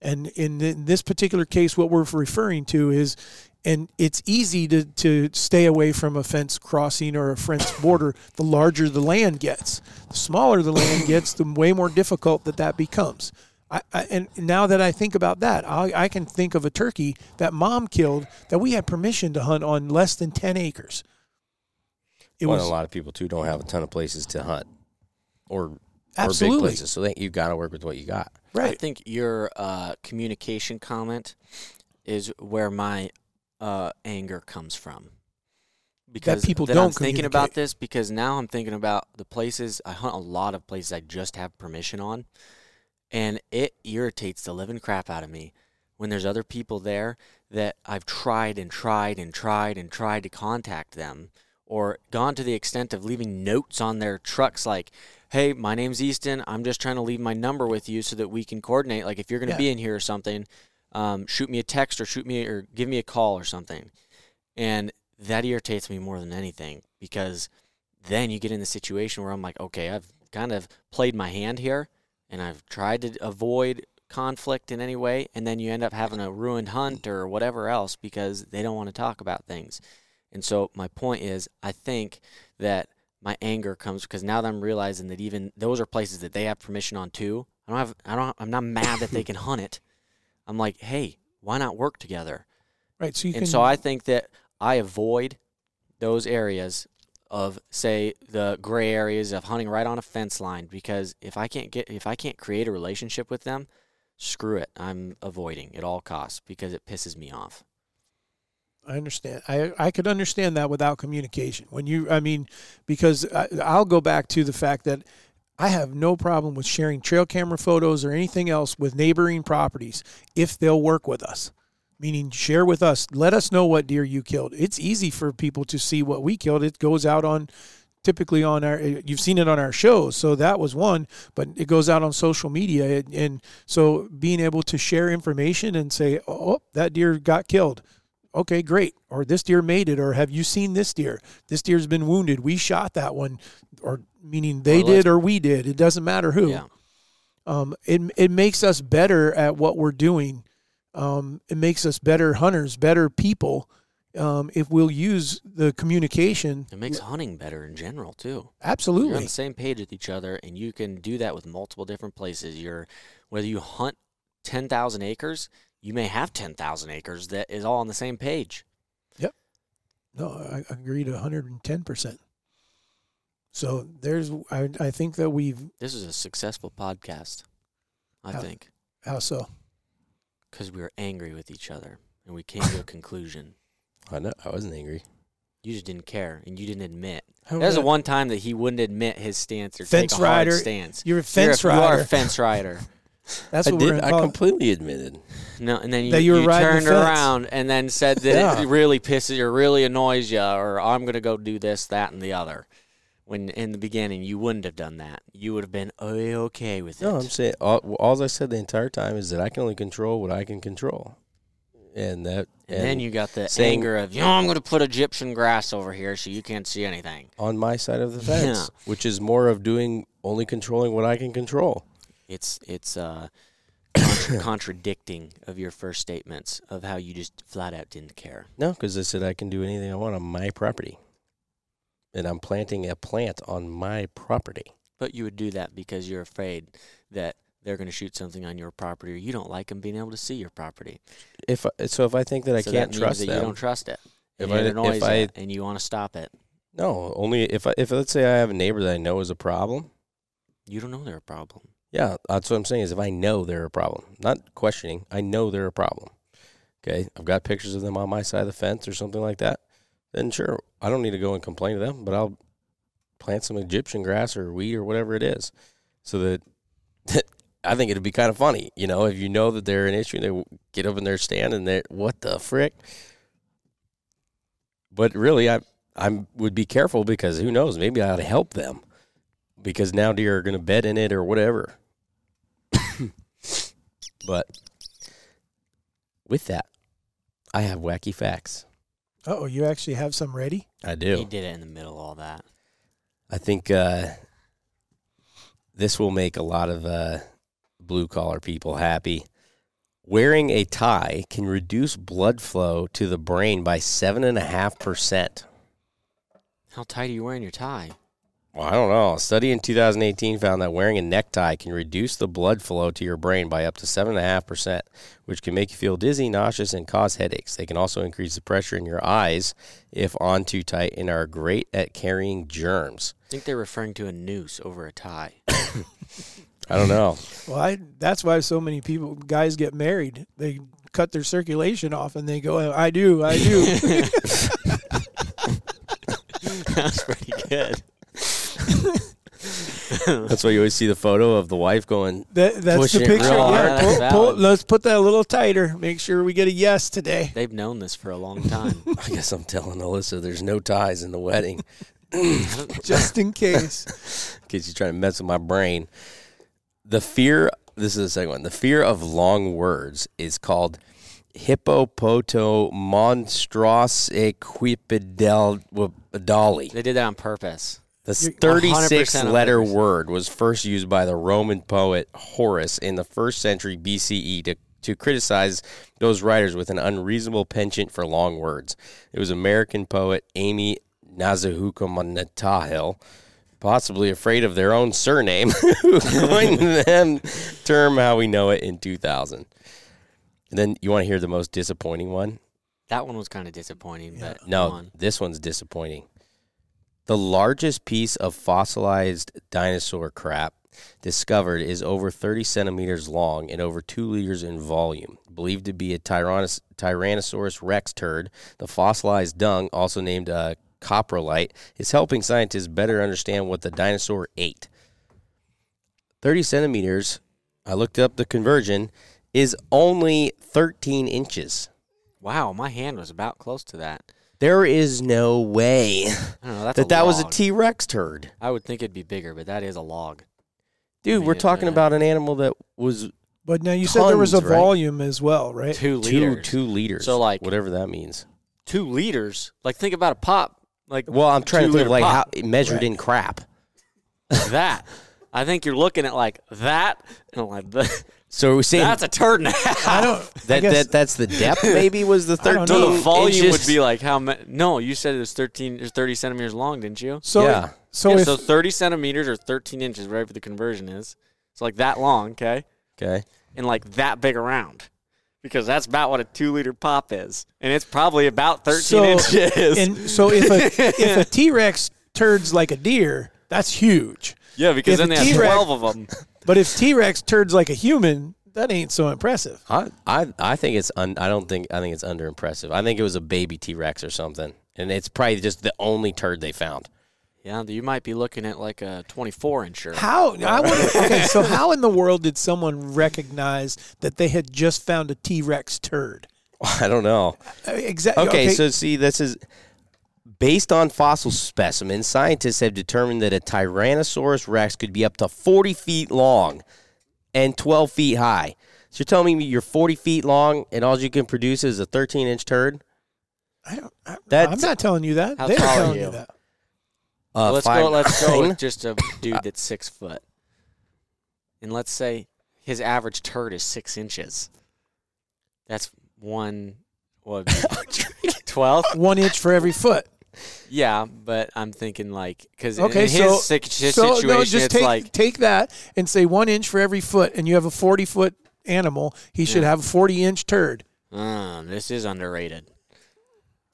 And in, in this particular case, what we're referring to is, and it's easy to, to stay away from a fence crossing or a fence border the larger the land gets. The smaller the land gets, the way more difficult that that becomes. I, I, and now that I think about that, I, I can think of a turkey that mom killed that we had permission to hunt on less than ten acres. It well, was a lot of people too don't have a ton of places to hunt, or or big absolutely places. So they, you've got to work with what you got. Right. I think your uh, communication comment is where my uh, anger comes from. Because people that don't I'm thinking about this because now I'm thinking about the places I hunt a lot of places I just have permission on, and it irritates the living crap out of me when there's other people there that I've tried and tried and tried and tried to contact them or gone to the extent of leaving notes on their trucks like hey my name's easton. I'm just trying to leave my number with you so that we can coordinate. Like if you're going to Yeah. be in here or something um, shoot me a text or shoot me or give me a call or something. And that irritates me more than anything because then you get in the situation where i'm like okay i've kind of played my hand here and i've tried to avoid conflict in any way and then you end up having a ruined hunt or whatever else because they don't want to talk about things and so my point is, I think that my anger comes because now that I'm realizing that even those are places that they have permission on too. I don't have, I don't, I'm not mad that they can hunt it. I'm like, hey, why not work together? Right. So you and can. so I think that I avoid those areas of say the gray areas of hunting right on a fence line because if I can't get if I can't create a relationship with them, screw it. I'm avoiding at all costs because it pisses me off. I understand. I I could understand that without communication. When you, I mean, because I, I'll go back to the fact that I have no problem with sharing trail camera photos or anything else with neighboring properties if they'll work with us. Meaning, share with us. Let us know what deer you killed. It's easy for people to see what we killed. It goes out on typically on our you've seen it on our shows so that was one but it goes out on social media and, and so being able to share information and say oh that deer got killed okay great or this deer made it or have you seen this deer this deer's been wounded we shot that one or meaning they Or did or we did it doesn't matter who Yeah. um, it, it makes us better at what we're doing um, it makes us better hunters better people um, if we'll use the communication It makes hunting better in general too. You're on the same page with each other, and you can do that with multiple different places. You're whether you hunt ten thousand acres, you may have ten thousand acres that is all on the same page. Yep. No, I agree to 110%. So there's, I, I think that we've, This is a successful podcast, I How- think, how so? Because we were angry with each other and we came to a conclusion. I know. I wasn't angry. You just didn't care, and you didn't admit. How was the one time that he wouldn't admit his stance or Fence take a hard rider. stance. You're a You're a- fence You are a fence rider. That's I what we're did. I completely admitted. No, and then you, That you were you turned around and then said that Yeah. it really pisses you, or really annoys you, or I'm going to go do this, that, and the other. When in the beginning you wouldn't have done that, you would have been okay with it. No, I'm saying all, all I said the entire time is that I can only control what I can control, and that and, then you got the saying- anger of, you know, I'm going to put Egyptian grass over here so you can't see anything. on my side of the fence, which is more of doing only controlling what I can control. It's it's uh, contra- contradicting of your first statements of how you just flat out didn't care. No, because I said I can do anything I want on my property, and I'm planting a plant on my property. But you would do that because you're afraid that they're going to shoot something on your property, or you don't like them being able to see your property. If I, so, if I think that I so can't that trust that them, you don't trust it. If And I- if I- and you want to stop it. no, only if I, if let's say I have a neighbor that I know is a problem. You don't know they're a problem. Yeah, that's what I'm saying. Is if I know they're a problem, not questioning, I know they're a problem. Okay, I've got pictures of them on my side of the fence or something like that. Then sure, I don't need to go and complain to them, but I'll plant some Egyptian grass or weed or whatever it is, so that I think it'd be kind of funny, you know, if you know that they're an issue, they get up in their stand and they're what the frick. But really, I I would be careful because who knows? Maybe I ought to help them because now deer are going to bed in it or whatever. but with that, I have wacky facts. Oh, you actually have some ready? I do. He did it in the middle of all that. I think uh, this will make a lot of uh, blue collar people happy. Wearing a tie can reduce blood flow to the brain by seven and a half percent. How tight are you wearing your tie? Well, I don't know. A study in 2018 found that wearing a necktie can reduce the blood flow to your brain by up to 7.5%, which can make you feel dizzy, nauseous, and cause headaches. They can also increase the pressure in your eyes if on too tight and are great at carrying germs. I think they're referring to a noose over a tie. I don't know. Well, I, that's why so many people, guys get married. They cut their circulation off and they go, I do, I do. That's pretty good. That's why you always see the photo of the wife going, That, that's the picture. real Yeah, pull- pull- let's put that a little tighter. Make sure we get a yes today. They've known this for a long time. I guess I'm telling Alyssa there's no ties in the wedding just in case. in case you're trying to mess with my brain. The fear, this is the second one. The fear of long words is called hippopoto monstros equipedali. they did that on purpose. The 36 letter word was first used by the Roman poet Horace in the first century BCE to, to criticize those writers with an unreasonable penchant for long words. It was American poet Aimee Nezhukumatathil, possibly afraid of their own surname, who coined the term how we know it in 2000. And then you want to hear the most disappointing one? That one was kind of disappointing, but No, on. this one's disappointing. The largest piece of fossilized dinosaur crap discovered is over 30 centimeters long and over 2 liters in volume. Believed to be a Tyrannos- Tyrannosaurus rex turd, the fossilized dung, also named uh, coprolite, is helping scientists better understand what the dinosaur ate. 30 centimeters, I looked up the conversion, is only 13 inches. Wow, my hand was about close to that. There is no way. Know. That's that a that was a log. T Rex turd. I would think it'd be bigger, but that is a log. Dude, mean, we're it- talking uh, about an animal that was But now you said there was a right? volume as well, right? Two two liters. two liters. So, like- whatever that means. Two liters. Like think about a pop. Like Well, I'm trying to think two-liter of like how it measured Right. in crap. that. I think you're looking at like that and like the, So we're saying that's a turd and a half. I don't. I that, guess, that that's the depth. Maybe was the I don't thirteen. know. So the volume inches. would be like how much? No, you said it was 13 or 30 centimeters long, didn't you? so. yeah. So yeah, if so 30 centimeters or 13 inches, whatever the conversion is. It's like that long, okay, okay. and like that big around, because that's about what a two liter pop is, and it's probably about 13 So- inches. and so if a if a T Rex turds like a deer, that's huge. yeah, because if then a they have T-Rex- 12 of them. But if T Rex turds like a human, that ain't so impressive. I I I think it's un, I don't think I think it's under impressive. I think it was a baby T Rex or something, and it's probably just the only turd they found. Yeah, you might be looking at like a 24 incher. How? I wonder, okay, so how in the world did someone recognize that they had just found a T Rex turd? I don't know. Uh, exactly. Okay, so see, this is based on fossil specimens. Scientists have determined that a Tyrannosaurus rex could be up to 40 feet long and 12 feet high. So you're telling me you're 40 feet long and all you can produce is a 13 inch turd? I don't, I, I'm not telling you that. How They're tall are telling you? you that. Uh, let's five go. Let's go with just a dude that's six foot, and let's say his average turd is six inches. That's one. What? Twelve? One inch for every foot. Yeah, but I'm thinking like because Okay, in his, so- sic- so situation, no, just it's take like take that and say one inch for every foot, and you have a 40 foot animal. He should have a 40 inch turd. uh, this is underrated.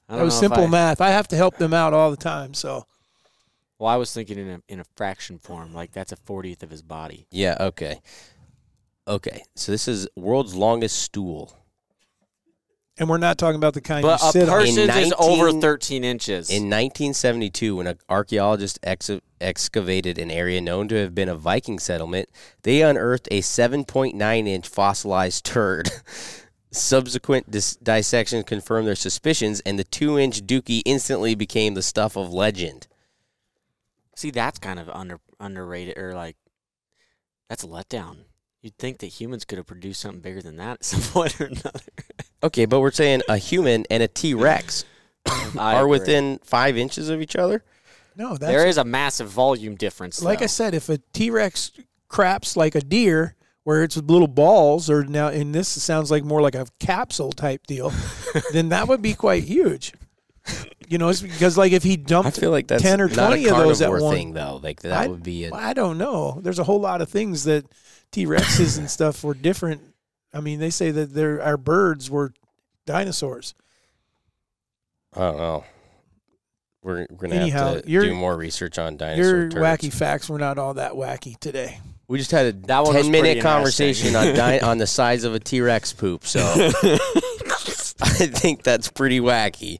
I That was simple I- math. I have to help them out all the time. So Well, I was thinking in a in a fraction form, like that's a fortieth of his body. Yeah, okay. Okay, so this is world's longest stool. And we're not talking about the kind But you a sit on. person is 19 over thirteen inches. In 1972, when an archaeologist ex- excavated an area known to have been a Viking settlement, they unearthed a 7.9 inch fossilized turd. Subsequent dis- dissection confirmed their suspicions, and the two inch dookie instantly became the stuff of legend. See, that's kind of under underrated, or like that's a letdown. You'd think that humans could have produced something bigger than that at some point or another. Okay, but we're saying a human and a T Rex are agree. within five inches of each other? no, that's There is a massive volume difference. like I said. If a T Rex craps like a deer, where it's little balls, or now in this sounds like more like a capsule type deal, then that would be quite huge. You know, it's because like if he I dumped feel like that's 10 or 20 of those at one- thing, though. Like that I- would be a I don't know. There's a whole lot of things that T Rexes and stuff were different. I mean, they say that there our birds were dinosaurs. I don't know. We're, we're gonna Anyhow, have to your- do more research on dinosaur Your turds. wacky facts were not all that wacky today. We just had a That one ten minute conversation on di- on the size of a T Rex poop. So I think that's pretty wacky.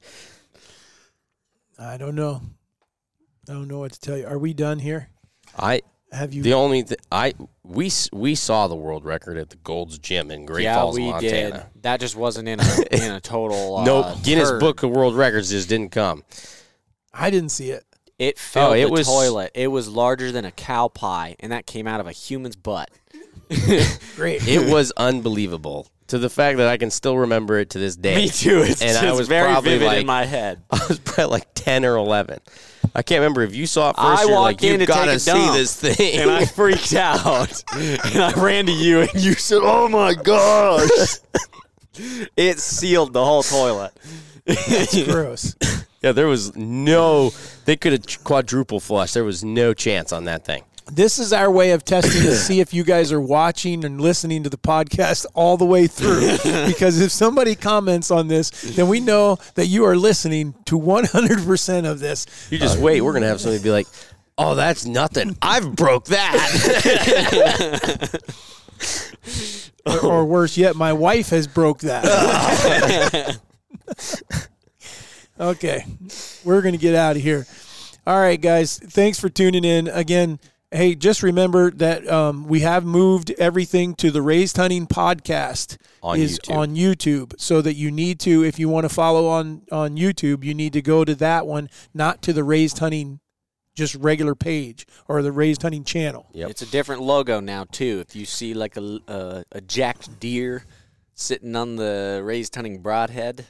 I don't know. I don't know what to tell you. Are we done here? I Have you? the only th- I we we saw the world record at the Gold's Gym in Great yeah, Falls, we Montana. did. That just wasn't in a in a total. Uh, nope, Guinness turd. Book of World Records just didn't come. I didn't see it. It filled Oh, it the was- toilet. It was larger than a cow pie, and that came out of a human's butt. Great. It was unbelievable to the fact that I can still remember it to this day. Me too. It's And I was very probably vivid like- in my head. I was probably like ten or eleven. I can't remember if you saw it first. I you're walked like, you in to gotta take a see this thing. and I freaked out. and I ran to you, and you said, "Oh my gosh!" it sealed the whole toilet. It's gross. yeah, there was no. They could have quadruple flushed. There was no chance on that thing. This is our way of testing to see if you guys are watching and listening to the podcast all the way through. because if somebody comments on this, then we know that you are listening to 100% of this. You just uh, wait. We're gonna have somebody be like, "Oh, that's nothing. I've broke that." Or, or worse yet, my wife has broke that. okay. We're going to get out of here. All right, guys. Thanks for tuning in. Again, hey, just remember that um, we have moved everything to the Raised Hunting podcast On is YouTube. on YouTube, so that you need to, if you want to follow on on YouTube, you need to go to that one, not to the Raised Hunting just regular page or the Raised Hunting channel. Yep. It's a different logo now too. If you see like a a, a jacked deer sitting on the raised hunting broadhead,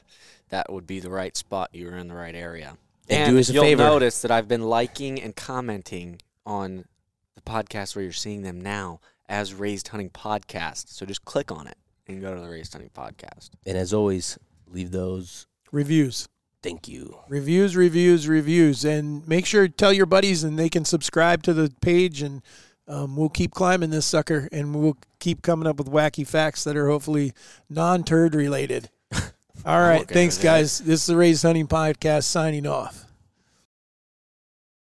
that would be the right spot. You were in the right area. And do us a you'll favor. notice that I've been liking and commenting on the podcast where you're seeing them now as Raised Hunting Podcast. So just click on it and go to the Raised Hunting Podcast. and as always, leave those. Reviews. Thank you. reviews reviews reviews and make sure to tell your buddies and they can subscribe to the page and um, we'll keep climbing this sucker and we'll keep coming up with wacky facts that are hopefully non-turd related all right okay thanks guys this is the raised hunting podcast signing off